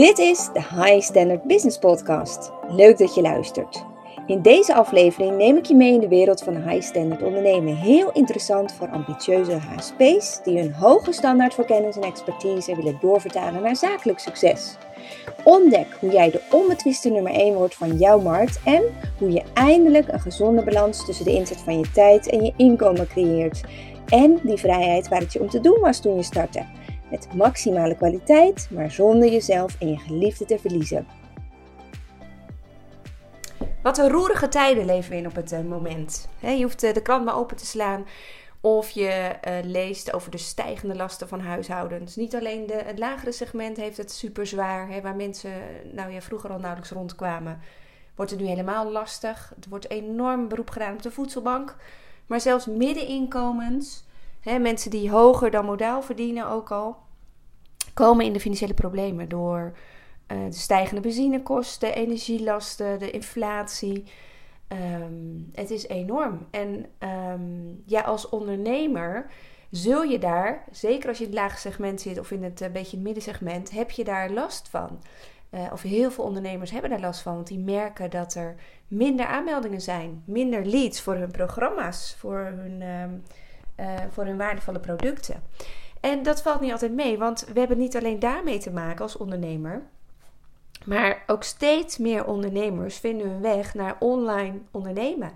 Dit is de High Standard Business Podcast. Leuk dat je luistert. In deze aflevering neem ik je mee in de wereld van high standard ondernemen. Heel interessant voor ambitieuze HSP's die hun hoge standaard voor kennis en expertise willen doorvertalen naar zakelijk succes. Ontdek hoe jij de onbetwiste nummer 1 wordt van jouw markt en hoe je eindelijk een gezonde balans tussen de inzet van je tijd en je inkomen creëert. En die vrijheid waar het je om te doen was toen je startte. Met maximale kwaliteit, maar zonder jezelf en je geliefde te verliezen. Wat een roerige tijden leven we in op het eh, moment. je hoeft eh, de krant maar open te slaan of je eh, leest over de stijgende lasten van huishoudens. Niet alleen de, het lagere segment heeft het super zwaar, waar mensen nou ja, vroeger al nauwelijks rondkwamen. Wordt het nu helemaal lastig. Het wordt enorm beroep gedaan op de voedselbank. Maar zelfs middeninkomens, hè, mensen die hoger dan modaal verdienen ook al, komen in de financiële problemen door uh, de stijgende benzinekosten, energielasten, de inflatie. Um, het is enorm. En um, ja, als ondernemer zul je daar, zeker als je in het lage segment zit of in het uh, beetje middensegment, heb je daar last van. Uh, of heel veel ondernemers hebben daar last van, want die merken dat er minder aanmeldingen zijn, minder leads voor hun programma's, voor hun, um, uh, voor hun waardevolle producten. En dat valt niet altijd mee, want we hebben niet alleen daarmee te maken als ondernemer. Maar ook steeds meer ondernemers vinden hun weg naar online ondernemen.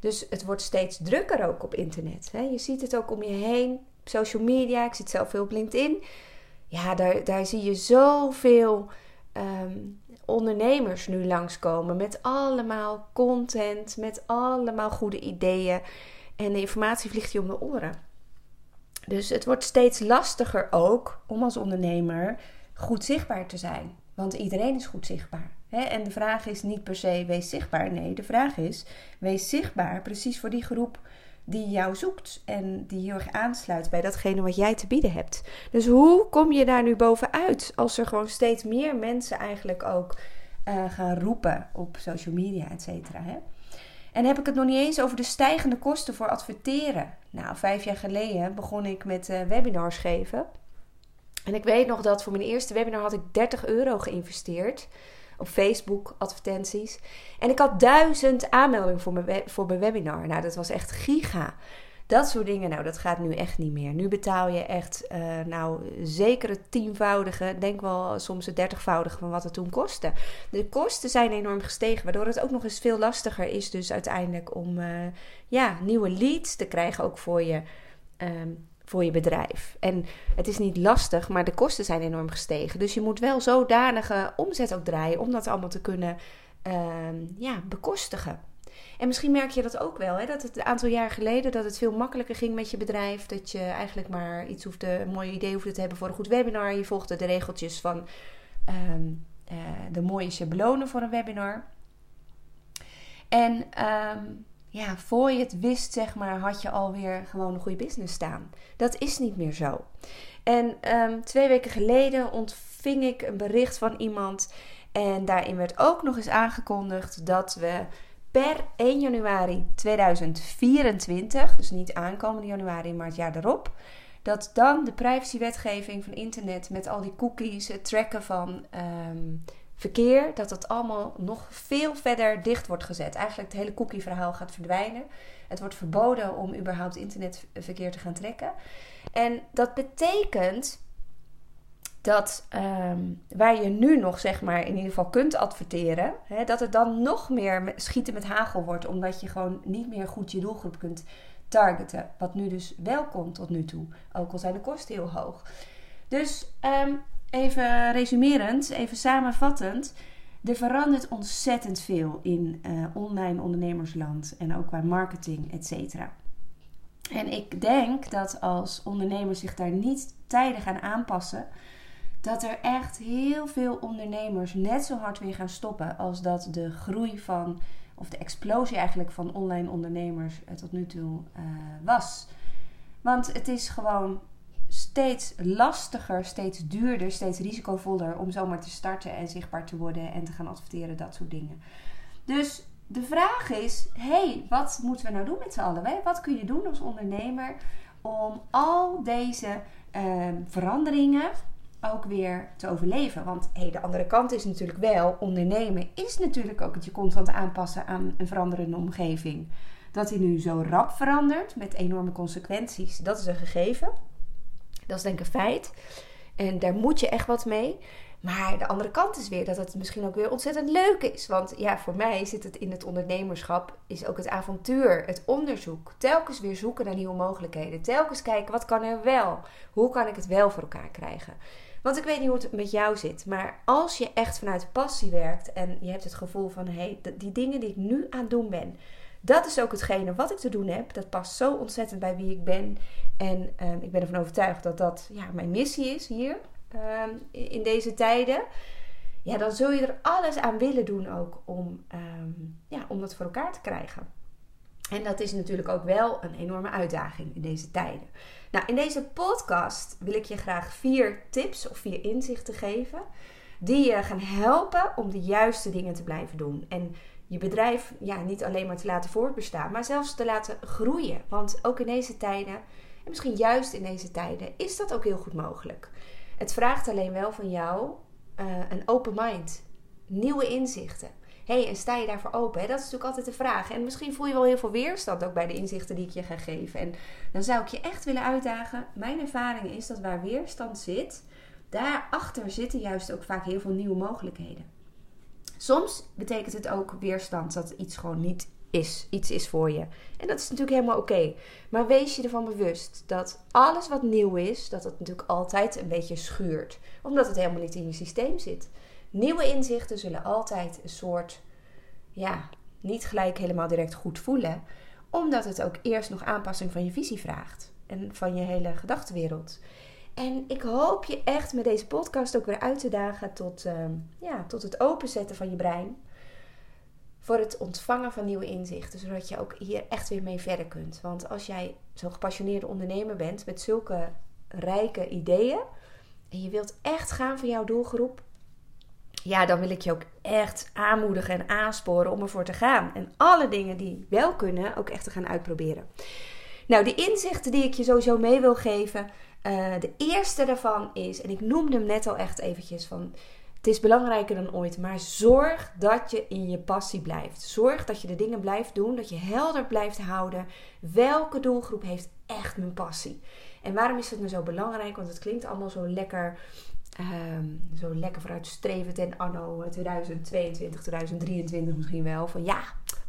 Dus het wordt steeds drukker ook op internet. Je ziet het ook om je heen. Social media, ik zit zelf veel op LinkedIn. Ja, daar, daar zie je zoveel um, ondernemers nu langskomen. Met allemaal content, met allemaal goede ideeën. En de informatie vliegt je om de oren. Dus het wordt steeds lastiger ook om als ondernemer goed zichtbaar te zijn. Want iedereen is goed zichtbaar. En de vraag is niet per se wees zichtbaar. Nee, de vraag is wees zichtbaar precies voor die groep die jou zoekt en die heel erg aansluit bij datgene wat jij te bieden hebt. Dus hoe kom je daar nu bovenuit als er gewoon steeds meer mensen eigenlijk ook uh, gaan roepen op social media, et cetera. En heb ik het nog niet eens over de stijgende kosten voor adverteren. Nou, vijf jaar geleden begon ik met uh, webinars geven. En ik weet nog dat voor mijn eerste webinar had ik 30 euro geïnvesteerd. Op Facebook advertenties. En ik had duizend aanmeldingen voor mijn, voor mijn webinar. Nou, dat was echt giga. Dat soort dingen, nou, dat gaat nu echt niet meer. Nu betaal je echt, uh, nou, zeker het tienvoudige, denk wel soms het dertigvoudige van wat het toen kostte. De kosten zijn enorm gestegen, waardoor het ook nog eens veel lastiger is, dus uiteindelijk om, uh, ja, nieuwe leads te krijgen, ook voor je um, voor je bedrijf. En het is niet lastig, maar de kosten zijn enorm gestegen. Dus je moet wel zodanige omzet ook draaien om dat allemaal te kunnen uh, ja, bekostigen. En misschien merk je dat ook wel, hè? dat het een aantal jaar geleden dat het veel makkelijker ging met je bedrijf. Dat je eigenlijk maar iets hoefde, een mooi idee hoefde te hebben voor een goed webinar. Je volgde de regeltjes van um, uh, de mooie schablonen voor een webinar. En um, ja, voor je het wist, zeg maar, had je alweer gewoon een goede business staan. Dat is niet meer zo. En um, twee weken geleden ontving ik een bericht van iemand. En daarin werd ook nog eens aangekondigd dat we per 1 januari 2024, dus niet aankomende januari, maar het jaar erop, dat dan de privacywetgeving van internet met al die cookies, het tracken van um, verkeer, dat dat allemaal nog veel verder dicht wordt gezet. Eigenlijk het hele cookie-verhaal gaat verdwijnen. Het wordt verboden om überhaupt internetverkeer te gaan trekken. En dat betekent dat um, waar je nu nog zeg maar in ieder geval kunt adverteren, hè, dat het dan nog meer schieten met hagel wordt, omdat je gewoon niet meer goed je doelgroep kunt targeten. Wat nu dus wel komt tot nu toe, ook al zijn de kosten heel hoog. Dus um, even resumerend, even samenvattend. Er verandert ontzettend veel in uh, online ondernemersland en ook qua marketing, et cetera. En ik denk dat als ondernemers zich daar niet tijdig aan aanpassen, dat er echt heel veel ondernemers net zo hard weer gaan stoppen als dat de groei van, of de explosie eigenlijk van online ondernemers tot nu toe uh, was. Want het is gewoon steeds lastiger, steeds duurder, steeds risicovoller om zomaar te starten en zichtbaar te worden en te gaan adverteren, dat soort dingen. Dus de vraag is: hey, wat moeten we nou doen met z'n allen? Wat kun je doen als ondernemer om al deze uh, veranderingen ook weer te overleven. Want hey, de andere kant is natuurlijk wel, ondernemen is natuurlijk ook het je constant aanpassen aan een veranderende omgeving. Dat hij nu zo rap verandert met enorme consequenties, dat is een gegeven. Dat is denk ik een feit. En daar moet je echt wat mee. Maar de andere kant is weer dat het misschien ook weer ontzettend leuk is. Want ja, voor mij zit het in het ondernemerschap, is ook het avontuur, het onderzoek. Telkens weer zoeken naar nieuwe mogelijkheden. Telkens kijken, wat kan er wel? Hoe kan ik het wel voor elkaar krijgen? Want ik weet niet hoe het met jou zit. Maar als je echt vanuit passie werkt en je hebt het gevoel van... hey, die dingen die ik nu aan het doen ben... dat is ook hetgene wat ik te doen heb. Dat past zo ontzettend bij wie ik ben. En um, ik ben ervan overtuigd dat dat ja, mijn missie is hier. Um, in deze tijden. Ja, dan zul je er alles aan willen doen ook om, um, ja, om dat voor elkaar te krijgen. En dat is natuurlijk ook wel een enorme uitdaging in deze tijden. Nou, in deze podcast wil ik je graag vier tips of vier inzichten geven. Die je gaan helpen om de juiste dingen te blijven doen. En je bedrijf ja, niet alleen maar te laten voortbestaan, maar zelfs te laten groeien. Want ook in deze tijden, en misschien juist in deze tijden, is dat ook heel goed mogelijk. Het vraagt alleen wel van jou uh, een open mind, nieuwe inzichten hey, en sta je daarvoor open? Hè? Dat is natuurlijk altijd de vraag. En misschien voel je wel heel veel weerstand ook bij de inzichten die ik je ga geven. En dan zou ik je echt willen uitdagen. Mijn ervaring is dat waar weerstand zit, daarachter zitten juist ook vaak heel veel nieuwe mogelijkheden. Soms betekent het ook weerstand dat iets gewoon niet is, iets is voor je. En dat is natuurlijk helemaal oké. Maar wees je ervan bewust dat alles wat nieuw is, dat het natuurlijk altijd een beetje schuurt. Omdat het helemaal niet in je systeem zit. Nieuwe inzichten zullen altijd een soort, ja, niet gelijk helemaal direct goed voelen, omdat het ook eerst nog aanpassing van je visie vraagt en van je hele gedachtenwereld. En ik hoop je echt met deze podcast ook weer uit te dagen tot, uh, ja, tot het openzetten van je brein. Voor het ontvangen van nieuwe inzichten, zodat je ook hier echt weer mee verder kunt. Want als jij zo'n gepassioneerde ondernemer bent met zulke rijke ideeën en je wilt echt gaan voor jouw doelgroep, ja, dan wil ik je ook echt aanmoedigen en aansporen om ervoor te gaan. En alle dingen die wel kunnen, ook echt te gaan uitproberen. Nou, de inzichten die ik je sowieso mee wil geven. Uh, de eerste daarvan is, en ik noemde hem net al echt eventjes van... Het is belangrijker dan ooit, maar zorg dat je in je passie blijft. Zorg dat je de dingen blijft doen, dat je helder blijft houden. Welke doelgroep heeft echt mijn passie? En waarom is het me zo belangrijk? Want het klinkt allemaal zo lekker Um, zo lekker vooruitstrevend en anno 2022, 2023 misschien wel. Van ja,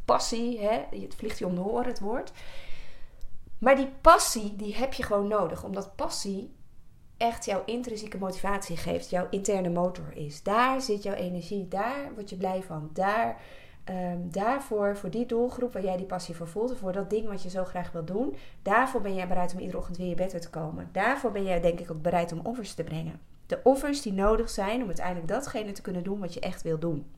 passie, hè? het vliegt je om de horen het woord. Maar die passie, die heb je gewoon nodig. Omdat passie echt jouw intrinsieke motivatie geeft. Jouw interne motor is. Daar zit jouw energie. Daar word je blij van. Daar, um, daarvoor, voor die doelgroep waar jij die passie voor voelt. Voor dat ding wat je zo graag wil doen. Daarvoor ben jij bereid om iedere ochtend weer je bed uit te komen. Daarvoor ben jij denk ik ook bereid om offers te brengen de offers die nodig zijn om uiteindelijk datgene te kunnen doen wat je echt wil doen.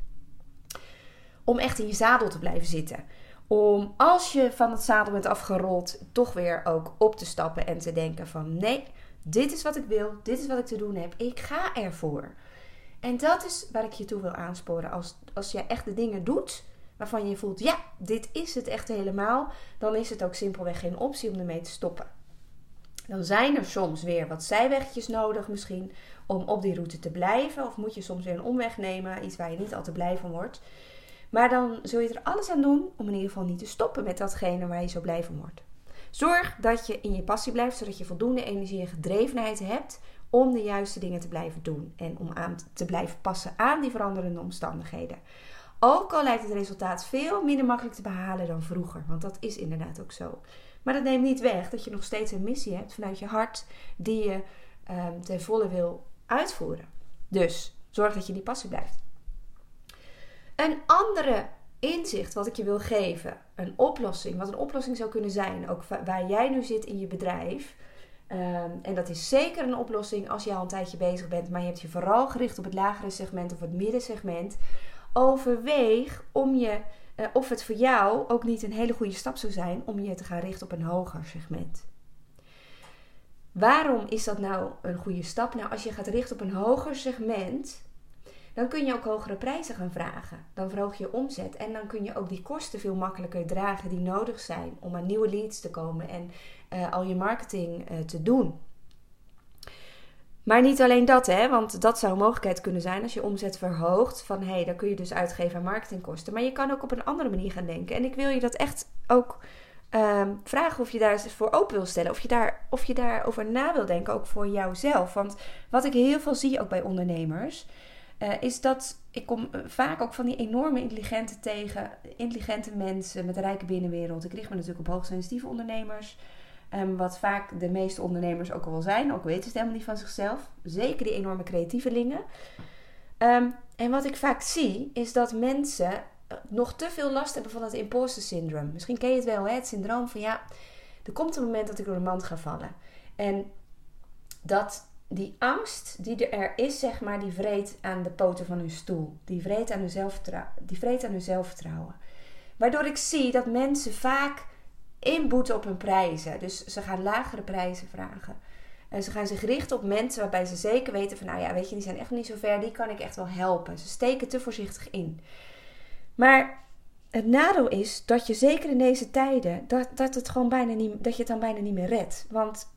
Om echt in je zadel te blijven zitten. Om als je van het zadel bent afgerold, toch weer ook op te stappen en te denken van nee, dit is wat ik wil, dit is wat ik te doen heb, ik ga ervoor. En dat is waar ik je toe wil aansporen. Als, als je echt de dingen doet waarvan je voelt, ja, dit is het echt helemaal, dan is het ook simpelweg geen optie om ermee te stoppen. Dan zijn er soms weer wat zijwegjes nodig misschien om op die route te blijven. Of moet je soms weer een omweg nemen, iets waar je niet al te blij van wordt. Maar dan zul je er alles aan doen om in ieder geval niet te stoppen met datgene waar je zo blij van wordt. Zorg dat je in je passie blijft, zodat je voldoende energie en gedrevenheid hebt om de juiste dingen te blijven doen en om aan te blijven passen aan die veranderende omstandigheden. Ook al lijkt het resultaat veel minder makkelijk te behalen dan vroeger, want dat is inderdaad ook zo. Maar dat neemt niet weg dat je nog steeds een missie hebt vanuit je hart die je um, ten volle wil uitvoeren. Dus zorg dat je die passie blijft. Een andere inzicht wat ik je wil geven, een oplossing, wat een oplossing zou kunnen zijn, ook waar jij nu zit in je bedrijf. Um, en dat is zeker een oplossing als je al een tijdje bezig bent, maar je hebt je vooral gericht op het lagere segment of het middensegment. Overweeg om je, uh, of het voor jou ook niet een hele goede stap zou zijn om je te gaan richten op een hoger segment. Waarom is dat nou een goede stap? Nou, als je gaat richten op een hoger segment, dan kun je ook hogere prijzen gaan vragen. Dan verhoog je omzet en dan kun je ook die kosten veel makkelijker dragen die nodig zijn om aan nieuwe leads te komen en uh, al je marketing uh, te doen. Maar niet alleen dat, hè, want dat zou een mogelijkheid kunnen zijn als je omzet verhoogt. Van hé, hey, dan kun je dus uitgeven aan marketingkosten. Maar je kan ook op een andere manier gaan denken. En ik wil je dat echt ook ehm, vragen of je daar eens voor open wil stellen. Of je, daar, of je daarover na wil denken, ook voor jouzelf. Want wat ik heel veel zie ook bij ondernemers, uh, is dat ik kom eh, vaak ook van die enorme intelligente tegen, intelligente mensen met een rijke binnenwereld. Ik richt me natuurlijk op hoogsensitieve ondernemers. Um, wat vaak de meeste ondernemers ook al wel zijn, ook weten ze het helemaal niet van zichzelf. Zeker die enorme creatievelingen. Um, en wat ik vaak zie, is dat mensen eh, nog te veel last hebben van het imposter syndrome. Misschien ken je het wel, hè? het syndroom van ja, er komt een moment dat ik door mand ga vallen. En dat die angst die er is, zeg maar, die vreet aan de poten van hun stoel. Die vreet aan hun zelfvertrouwen. Die vreet aan hun zelfvertrouwen. Waardoor ik zie dat mensen vaak inboeten op hun prijzen. Dus ze gaan lagere prijzen vragen. En ze gaan zich richten op mensen waarbij ze zeker weten van, nou ja, weet je, die zijn echt niet zo ver, die kan ik echt wel helpen. Ze steken te voorzichtig in. Maar het nadeel is dat je zeker in deze tijden, dat, dat, het gewoon bijna niet, dat je het dan bijna niet meer redt. Want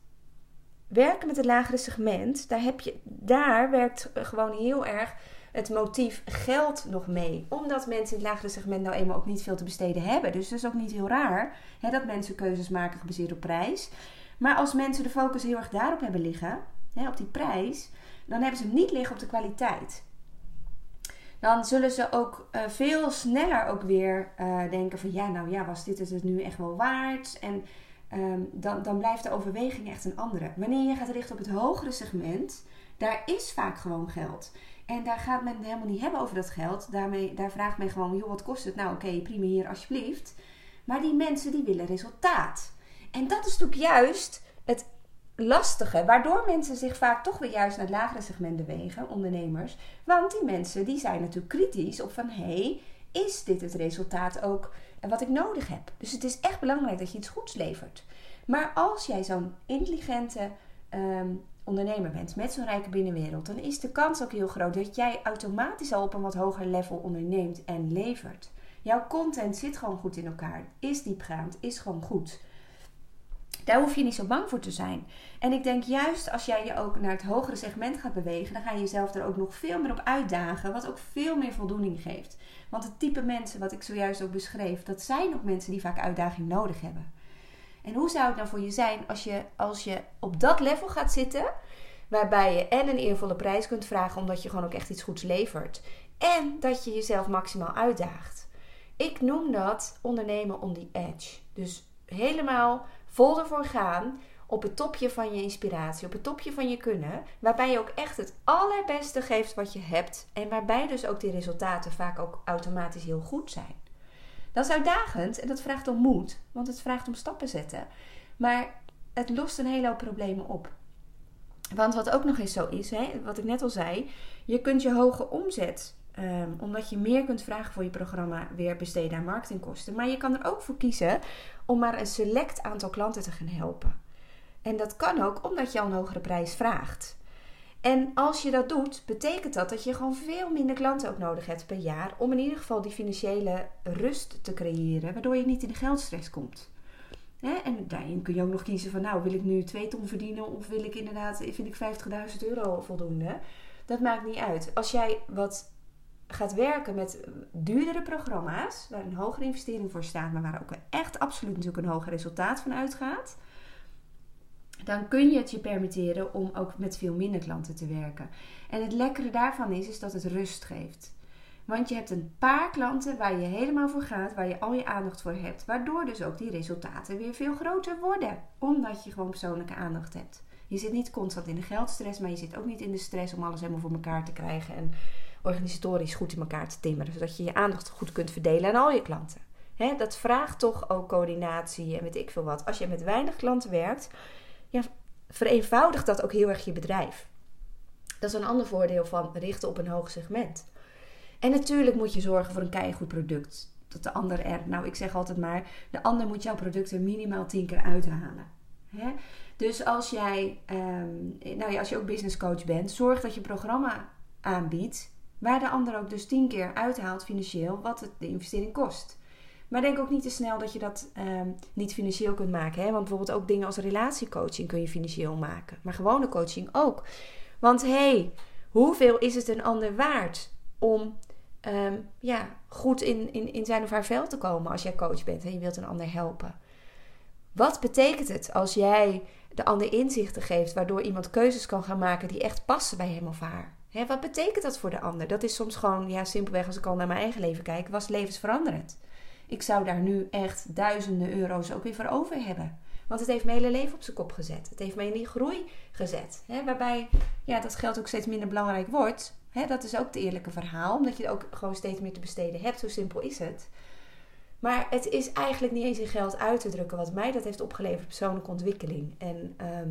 werken met het lagere segment, daar, heb je, daar werkt gewoon heel erg het motief geld nog mee. Omdat mensen in het lagere segment nou eenmaal ook niet veel te besteden hebben. Dus dat is ook niet heel raar hè, dat mensen keuzes maken gebaseerd op prijs. Maar als mensen de focus heel erg daarop hebben liggen, hè, op die prijs, dan hebben ze hem niet liggen op de kwaliteit. Dan zullen ze ook uh, veel sneller ook weer uh, denken van ja, nou ja, was dit het nu echt wel waard? En um, dan, dan blijft de overweging echt een andere. Wanneer je gaat richten op het hogere segment, daar is vaak gewoon geld. En daar gaat men helemaal niet hebben over dat geld. Daarmee, daar vraagt men gewoon, joh, wat kost het? Nou, oké, prima hier alsjeblieft. Maar die mensen die willen resultaat. En dat is natuurlijk juist het lastige, waardoor mensen zich vaak toch weer juist naar het lagere segment bewegen, ondernemers. Want die mensen die zijn natuurlijk kritisch op van, hé, hey, is dit het resultaat ook wat ik nodig heb? Dus het is echt belangrijk dat je iets goeds levert. Maar als jij zo'n intelligente um, ondernemer bent met zo'n rijke binnenwereld, dan is de kans ook heel groot dat jij automatisch al op een wat hoger level onderneemt en levert. Jouw content zit gewoon goed in elkaar, is diepgaand, is gewoon goed. Daar hoef je niet zo bang voor te zijn. En ik denk juist als jij je ook naar het hogere segment gaat bewegen, dan ga je jezelf er ook nog veel meer op uitdagen, wat ook veel meer voldoening geeft. Want het type mensen wat ik zojuist ook beschreef, dat zijn ook mensen die vaak uitdaging nodig hebben. En hoe zou het nou voor je zijn als je, als je op dat level gaat zitten, waarbij je en een eervolle prijs kunt vragen omdat je gewoon ook echt iets goeds levert, en dat je jezelf maximaal uitdaagt? Ik noem dat ondernemen on the edge. Dus helemaal vol ervoor gaan op het topje van je inspiratie, op het topje van je kunnen, waarbij je ook echt het allerbeste geeft wat je hebt en waarbij dus ook die resultaten vaak ook automatisch heel goed zijn. Dat is uitdagend en dat vraagt om moed, want het vraagt om stappen zetten. Maar het lost een hele hoop problemen op. Want wat ook nog eens zo is, hè, wat ik net al zei, je kunt je hoge omzet, um, omdat je meer kunt vragen voor je programma, weer besteden aan marketingkosten. Maar je kan er ook voor kiezen om maar een select aantal klanten te gaan helpen. En dat kan ook omdat je al een hogere prijs vraagt. En als je dat doet, betekent dat dat je gewoon veel minder klanten ook nodig hebt per jaar. Om in ieder geval die financiële rust te creëren, waardoor je niet in de geldstress komt. En daarin kun je ook nog kiezen van, nou wil ik nu 2 ton verdienen of wil ik inderdaad, vind ik 50.000 euro voldoende. Dat maakt niet uit. Als jij wat gaat werken met duurdere programma's, waar een hogere investering voor staat, maar waar ook echt absoluut natuurlijk een hoger resultaat van uitgaat dan kun je het je permitteren om ook met veel minder klanten te werken. En het lekkere daarvan is, is dat het rust geeft. Want je hebt een paar klanten waar je helemaal voor gaat, waar je al je aandacht voor hebt, waardoor dus ook die resultaten weer veel groter worden, omdat je gewoon persoonlijke aandacht hebt. Je zit niet constant in de geldstress, maar je zit ook niet in de stress om alles helemaal voor elkaar te krijgen en organisatorisch goed in elkaar te timmeren, zodat je je aandacht goed kunt verdelen aan al je klanten. dat vraagt toch ook coördinatie en weet ik veel wat. Als je met weinig klanten werkt, vereenvoudigt dat ook heel erg je bedrijf. Dat is een ander voordeel van richten op een hoog segment. En natuurlijk moet je zorgen voor een keihard product. Dat de ander er, nou ik zeg altijd maar, de ander moet jouw product er minimaal 10 keer uithalen. Hè? Dus als jij, um, nou ja, als je ook business coach bent, zorg dat je programma aanbiedt waar de ander ook dus 10 keer uithaalt financieel wat de investering kost. Maar denk ook niet te snel dat je dat um, niet financieel kunt maken. Hè? Want bijvoorbeeld ook dingen als relatiecoaching kun je financieel maken. Maar gewone coaching ook. Want hé, hey, hoeveel is het een ander waard om ehm, ja, goed in, in, in zijn of haar vel te komen als jij coach bent en je wilt een ander helpen? Wat betekent het als jij de ander inzichten geeft, waardoor iemand keuzes kan gaan maken die echt passen bij hem of haar? Wat betekent dat voor de ander? Dat is soms gewoon, ja, simpelweg als ik al naar mijn eigen leven kijk, was levensveranderend. Ik zou daar nu echt duizenden euro's ook weer voor over hebben. Want het heeft mijn hele leven op zijn kop gezet. Het heeft mij in die groei gezet. waarbij ja, dat geld ook steeds minder belangrijk wordt. dat is ook het eerlijke verhaal. Omdat je ook gewoon steeds meer te besteden hebt. Zo simpel is het. Maar het is eigenlijk niet eens in geld uit te drukken wat mij dat heeft opgeleverd. Persoonlijke ontwikkeling. En ehm,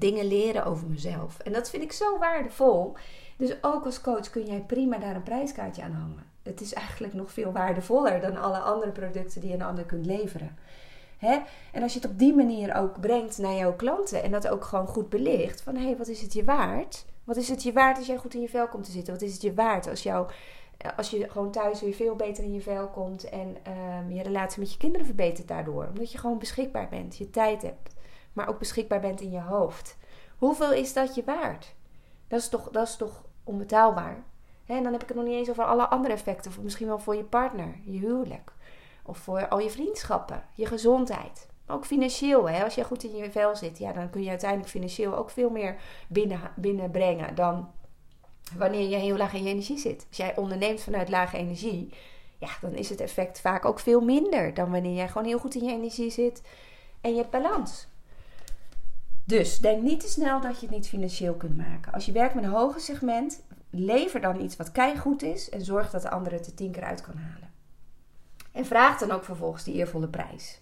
dingen leren over mezelf. En dat vind ik zo waardevol. Dus ook als coach kun jij prima daar een prijskaartje aan hangen. Het is eigenlijk nog veel waardevoller dan alle andere producten die je een ander kunt leveren. Hè? En als je het op die manier ook brengt naar jouw klanten en dat ook gewoon goed belicht: van hé, hey, wat is het je waard? Wat is het je waard als jij goed in je vel komt te zitten? Wat is het je waard als, jou, als je gewoon thuis weer veel beter in je vel komt en um, je relatie met je kinderen verbetert daardoor? Omdat je gewoon beschikbaar bent, je tijd hebt, maar ook beschikbaar bent in je hoofd. Hoeveel is dat je waard? Dat is toch, dat is toch onbetaalbaar? En dan heb ik het nog niet eens over alle andere effecten, of misschien wel voor je partner, je huwelijk. Of voor al je vriendschappen, je gezondheid. Ook financieel, hè? als je goed in je vel zit, ja, dan kun je uiteindelijk financieel ook veel meer binnen, binnenbrengen dan wanneer je heel laag in je energie zit. Als jij onderneemt vanuit lage energie, ja, dan is het effect vaak ook veel minder dan wanneer jij gewoon heel goed in je energie zit en je hebt balans. Dus denk niet te snel dat je het niet financieel kunt maken. Als je werkt met een hoger segment, lever dan iets wat goed is en zorg dat de andere het er tien keer uit kan halen. En vraag dan ook vervolgens die eervolle prijs.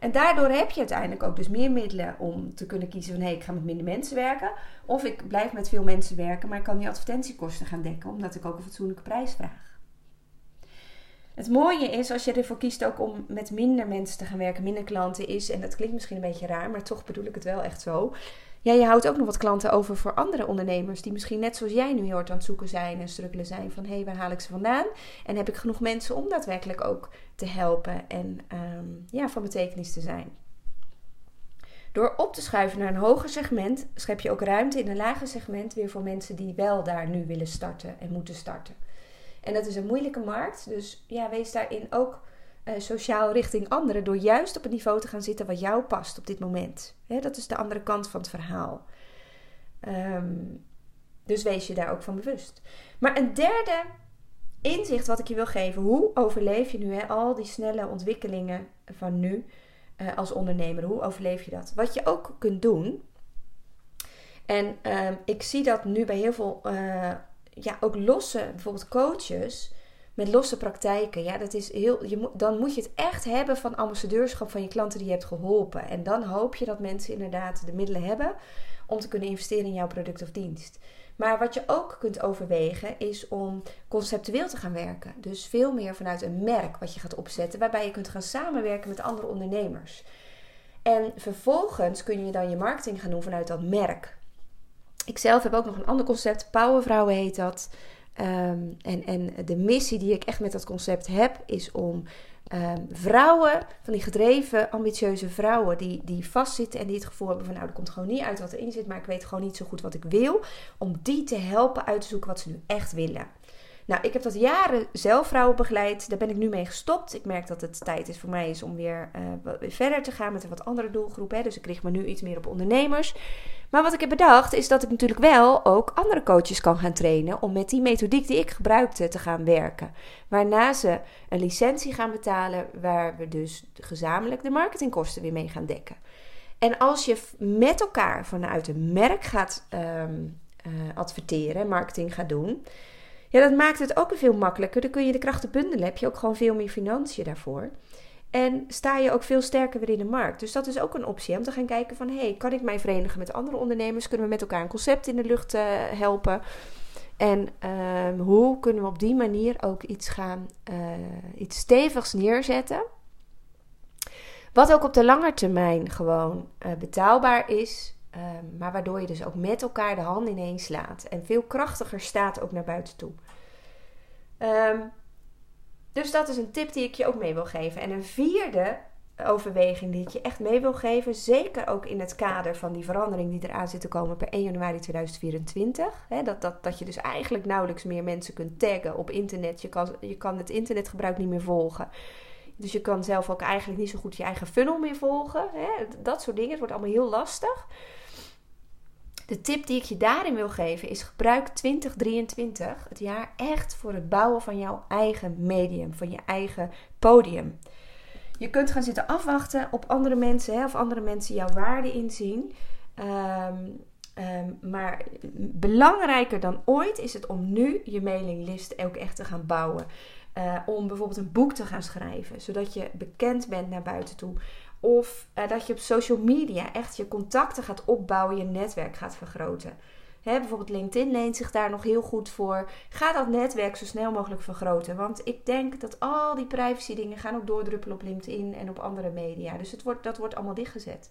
En daardoor heb je uiteindelijk ook dus meer middelen om te kunnen kiezen van hé, hey, ik ga met minder mensen werken. Of ik blijf met veel mensen werken, maar ik kan die advertentiekosten gaan dekken, omdat ik ook een fatsoenlijke prijs vraag. Het mooie is als je ervoor kiest ook om met minder mensen te gaan werken, minder klanten is, en dat klinkt misschien een beetje raar, maar toch bedoel ik het wel echt zo. Ja, je houdt ook nog wat klanten over voor andere ondernemers die misschien net zoals jij nu heel hard aan het zoeken zijn en struggelen zijn van hé, hey, waar haal ik ze vandaan? En heb ik genoeg mensen om daadwerkelijk ook te helpen en ehm, ja, van betekenis te zijn. Door op te schuiven naar een hoger segment, schep je ook ruimte in een lager segment weer voor mensen die wel daar nu willen starten en moeten starten. En dat is een moeilijke markt, dus ja, wees daarin ook uh, sociaal richting anderen door juist op een niveau te gaan zitten wat jou past op dit moment. dat is de andere kant van het verhaal. Ehm, dus wees je daar ook van bewust. Maar een derde inzicht wat ik je wil geven: hoe overleef je nu al die snelle ontwikkelingen van nu uh, als ondernemer? Hoe overleef je dat? Wat je ook kunt doen. En ehm, ik zie dat nu bij heel veel, uh, ja, ook losse, bijvoorbeeld coaches met losse praktijken. Ja, dat is heel, je dan moet je het echt hebben van ambassadeurschap van je klanten die je hebt geholpen. En dan hoop je dat mensen inderdaad de middelen hebben om te kunnen investeren in jouw product of dienst. Maar wat je ook kunt overwegen is om conceptueel te gaan werken. Dus veel meer vanuit een merk wat je gaat opzetten, waarbij je kunt gaan samenwerken met andere ondernemers. En vervolgens kun je dan je marketing gaan doen vanuit dat merk. Ik zelf heb ook nog een ander concept, Powervrouwen heet dat. Ehm, en, en de missie die ik echt met dat concept heb, is om ehm, vrouwen, van die gedreven, ambitieuze vrouwen, die, die vastzitten en die het gevoel hebben van nou, er komt gewoon niet uit wat erin zit, maar ik weet gewoon niet zo goed wat ik wil, om die te helpen uit te zoeken wat ze nu echt willen. Nou, ik heb dat jaren zelf vrouwen begeleid. Daar ben ik nu mee gestopt. Ik merk dat het tijd is voor mij is om weer uh, verder te gaan met een wat andere doelgroep. Hè. Dus ik richt me nu iets meer op ondernemers. Maar wat ik heb bedacht is dat ik natuurlijk wel ook andere coaches kan gaan trainen om met die methodiek die ik gebruikte te gaan werken. Waarna ze een licentie gaan betalen waar we dus gezamenlijk de marketingkosten weer mee gaan dekken. En als je met elkaar vanuit een merk gaat um, uh, adverteren, marketing gaat doen, ja, dat maakt het ook veel makkelijker. Dan kun je de krachten bundelen, heb je ook gewoon veel meer financiën daarvoor. En sta je ook veel sterker weer in de markt. Dus dat is ook een optie om te gaan kijken van... hey, kan ik mij verenigen met andere ondernemers? Kunnen we met elkaar een concept in de lucht uh, helpen? En um, hoe kunnen we op die manier ook iets gaan... Uh, iets stevigs neerzetten... Wat ook op de lange termijn gewoon uh, betaalbaar is... Um, maar waardoor je dus ook met elkaar de hand ineens slaat. En veel krachtiger staat ook naar buiten toe. Um, dus dat is een tip die ik je ook mee wil geven. En een vierde overweging die ik je echt mee wil geven. Zeker ook in het kader van die verandering die eraan zit te komen per 1 januari 2024. dat, dat, dat je dus eigenlijk nauwelijks meer mensen kunt taggen op internet. Je kan, je kan het internetgebruik niet meer volgen. Dus je kan zelf ook eigenlijk niet zo goed je eigen funnel meer volgen. Dat soort dingen. Het wordt allemaal heel lastig. De tip die ik je daarin wil geven is: gebruik 2023, het jaar, echt voor het bouwen van jouw eigen medium, van je eigen podium. Je kunt gaan zitten afwachten op andere mensen, hè, of andere mensen jouw waarde inzien. Ehm, maar belangrijker dan ooit is het om nu je mailinglist ook echt te gaan bouwen. Uh, om bijvoorbeeld een boek te gaan schrijven, zodat je bekend bent naar buiten toe. Of uh, dat je op social media echt je contacten gaat opbouwen, je netwerk gaat vergroten. Bijvoorbeeld LinkedIn leent zich daar nog heel goed voor. Ga dat netwerk zo snel mogelijk vergroten. Want ik denk dat al die privacy dingen gaan ook doordruppelen op LinkedIn en op andere media. Dus het wordt, dat wordt allemaal dichtgezet.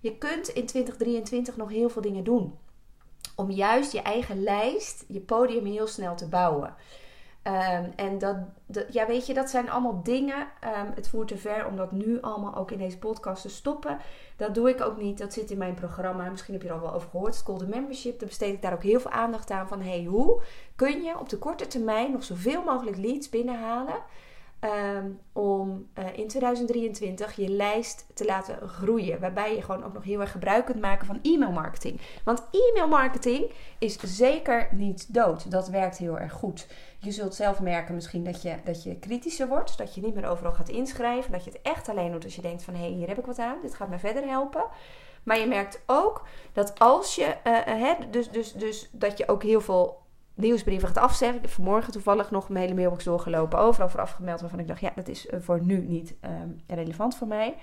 Je kunt in 2023 nog heel veel dingen doen. Om juist je eigen lijst, je podium heel snel te bouwen. Um, en dat, ja, weet je, dat zijn allemaal dingen. Um, het voert te ver om dat nu allemaal ook in deze podcast te stoppen. Dat doe ik ook niet. Dat zit in mijn programma. Misschien heb je er al wel over gehoord. Het Golden Membership. Daar besteed ik daar ook heel veel aandacht aan. Van hey, hoe kun je op de korte termijn nog zoveel mogelijk leads binnenhalen? Um, om uh, in 2023 je lijst te laten groeien. Waarbij je gewoon ook nog heel erg gebruik kunt maken van e-mail marketing. Want e-mail marketing is zeker niet dood. Dat werkt heel erg goed. Je zult zelf merken misschien dat je, dat je kritischer wordt. Dat je niet meer overal gaat inschrijven. Dat je het echt alleen doet als je denkt van hé, hey, hier heb ik wat aan. Dit gaat me verder helpen. Maar je merkt ook dat als je, uh, dus, dus, dus dat je ook heel veel nieuwsbrieven gaat afzeggen. Ik vanmorgen toevallig nog mijn hele mailbox doorgelopen. Overal voor afgemeld waarvan ik dacht, ja, dat is eh, voor nu niet ehm, relevant voor mij.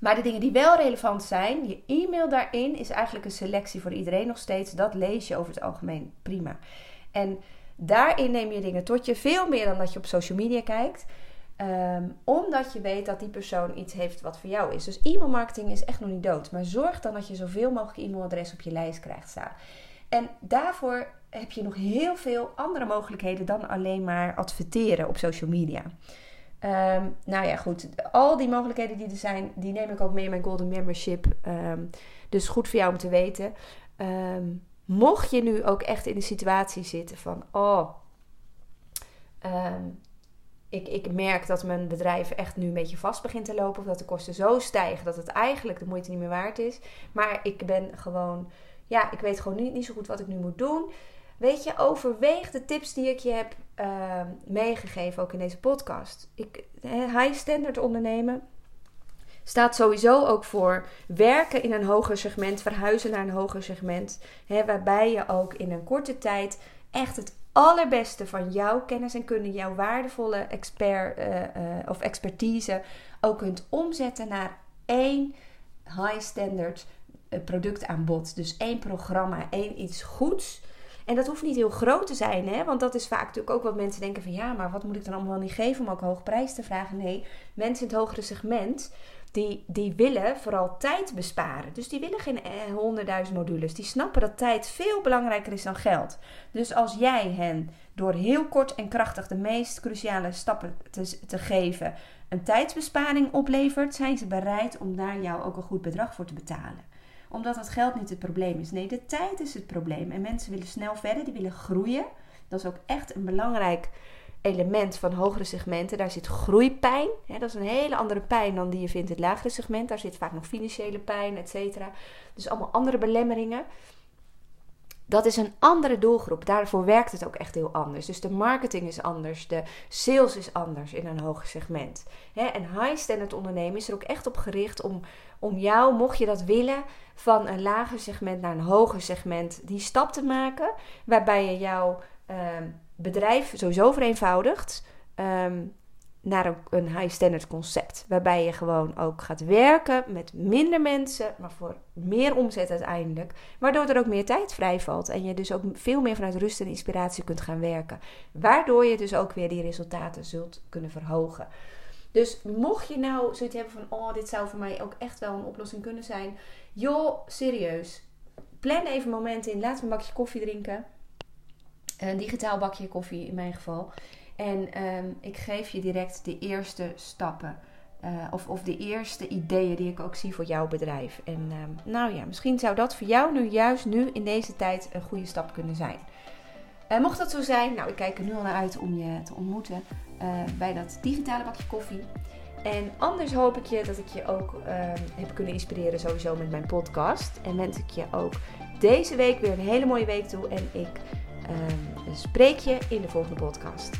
Maar de dingen die wel relevant zijn, je e-mail daarin is eigenlijk een selectie voor iedereen nog steeds. Dat lees je over het algemeen prima. En Daarin neem je dingen tot je, veel meer dan dat je op social media kijkt. Ehm, omdat je weet dat die persoon iets heeft wat voor jou is. Dus e-mailmarketing is echt nog niet dood. Maar zorg dan dat je zoveel mogelijk e-mailadres op je lijst krijgt staan. En daarvoor heb je nog heel veel andere mogelijkheden dan alleen maar adverteren op social media. Um, nou ja, goed. Al die mogelijkheden die er zijn, die neem ik ook mee in mijn Golden Membership. Ehm, dus goed voor jou om te weten. Um, Mocht je nu ook echt in de situatie zitten van, oh, ehm, ik, ik merk dat mijn bedrijf echt nu een beetje vast begint te lopen. Of dat de kosten zo stijgen dat het eigenlijk de moeite niet meer waard is. Maar ik ben gewoon, ja, ik weet gewoon niet, niet zo goed wat ik nu moet doen. Weet je, overweeg de tips die ik je heb ehm, meegegeven, ook in deze podcast. Ik, high standard ondernemen, staat sowieso ook voor werken in een hoger segment, verhuizen naar een hoger segment. Hè, waarbij je ook in een korte tijd echt het allerbeste van jouw kennis en kunde, jouw waardevolle expert uh, uh, of expertise ook kunt omzetten naar één high standard uh, productaanbod. Dus één programma, één iets goeds. En dat hoeft niet heel groot te zijn, hè? want dat is vaak natuurlijk ook wat mensen denken van ja, maar wat moet ik dan allemaal niet geven om ook hoog prijs te vragen? Nee, mensen in het hogere segment die, die willen vooral tijd besparen. Dus die willen geen eh, honderdduizend modules. Die snappen dat tijd veel belangrijker is dan geld. Dus als jij hen door heel kort en krachtig de meest cruciale stappen te, te geven een tijdsbesparing oplevert, zijn ze bereid om daar jou ook een goed bedrag voor te betalen omdat het geld niet het probleem is. Nee, de tijd is het probleem. En mensen willen snel verder, die willen groeien. Dat is ook echt een belangrijk element van hogere segmenten. Daar zit groeipijn. dat is een hele andere pijn dan die je vindt in het lagere segment. Daar zit vaak nog financiële pijn, et cetera. Dus allemaal andere belemmeringen. Dat is een andere doelgroep. Daarvoor werkt het ook echt heel anders. Dus de marketing is anders. De sales is anders in een hoger segment. en high standard ondernemen is er ook echt op gericht om, om jou, mocht je dat willen, van een lager segment naar een hoger segment die stap te maken. Waarbij je jouw ehm, bedrijf sowieso vereenvoudigt um, naar een, high standard concept. Waarbij je gewoon ook gaat werken met minder mensen, maar voor meer omzet uiteindelijk. Waardoor er ook meer tijd vrijvalt en je dus ook veel meer vanuit rust en inspiratie kunt gaan werken. Waardoor je dus ook weer die resultaten zult kunnen verhogen. Dus mocht je nou zoiets hebben van, oh, dit zou voor mij ook echt wel een oplossing kunnen zijn. Joh, serieus. Plan even een moment in. Laat een bakje koffie drinken. Een digitaal bakje koffie in mijn geval. En um, ik geef je direct de eerste stappen of, of de eerste ideeën die ik ook zie voor jouw bedrijf. En ehm, nou ja, misschien zou dat voor jou nu juist nu in deze tijd een goede stap kunnen zijn. mocht dat zo zijn, nou ik kijk er nu al naar uit om je te ontmoeten bij dat digitale bakje koffie. En anders hoop ik je dat ik je ook ehm, heb kunnen inspireren sowieso met mijn podcast. En wens ik je ook deze week weer een hele mooie week toe. En ik ehm, spreek je in de volgende podcast.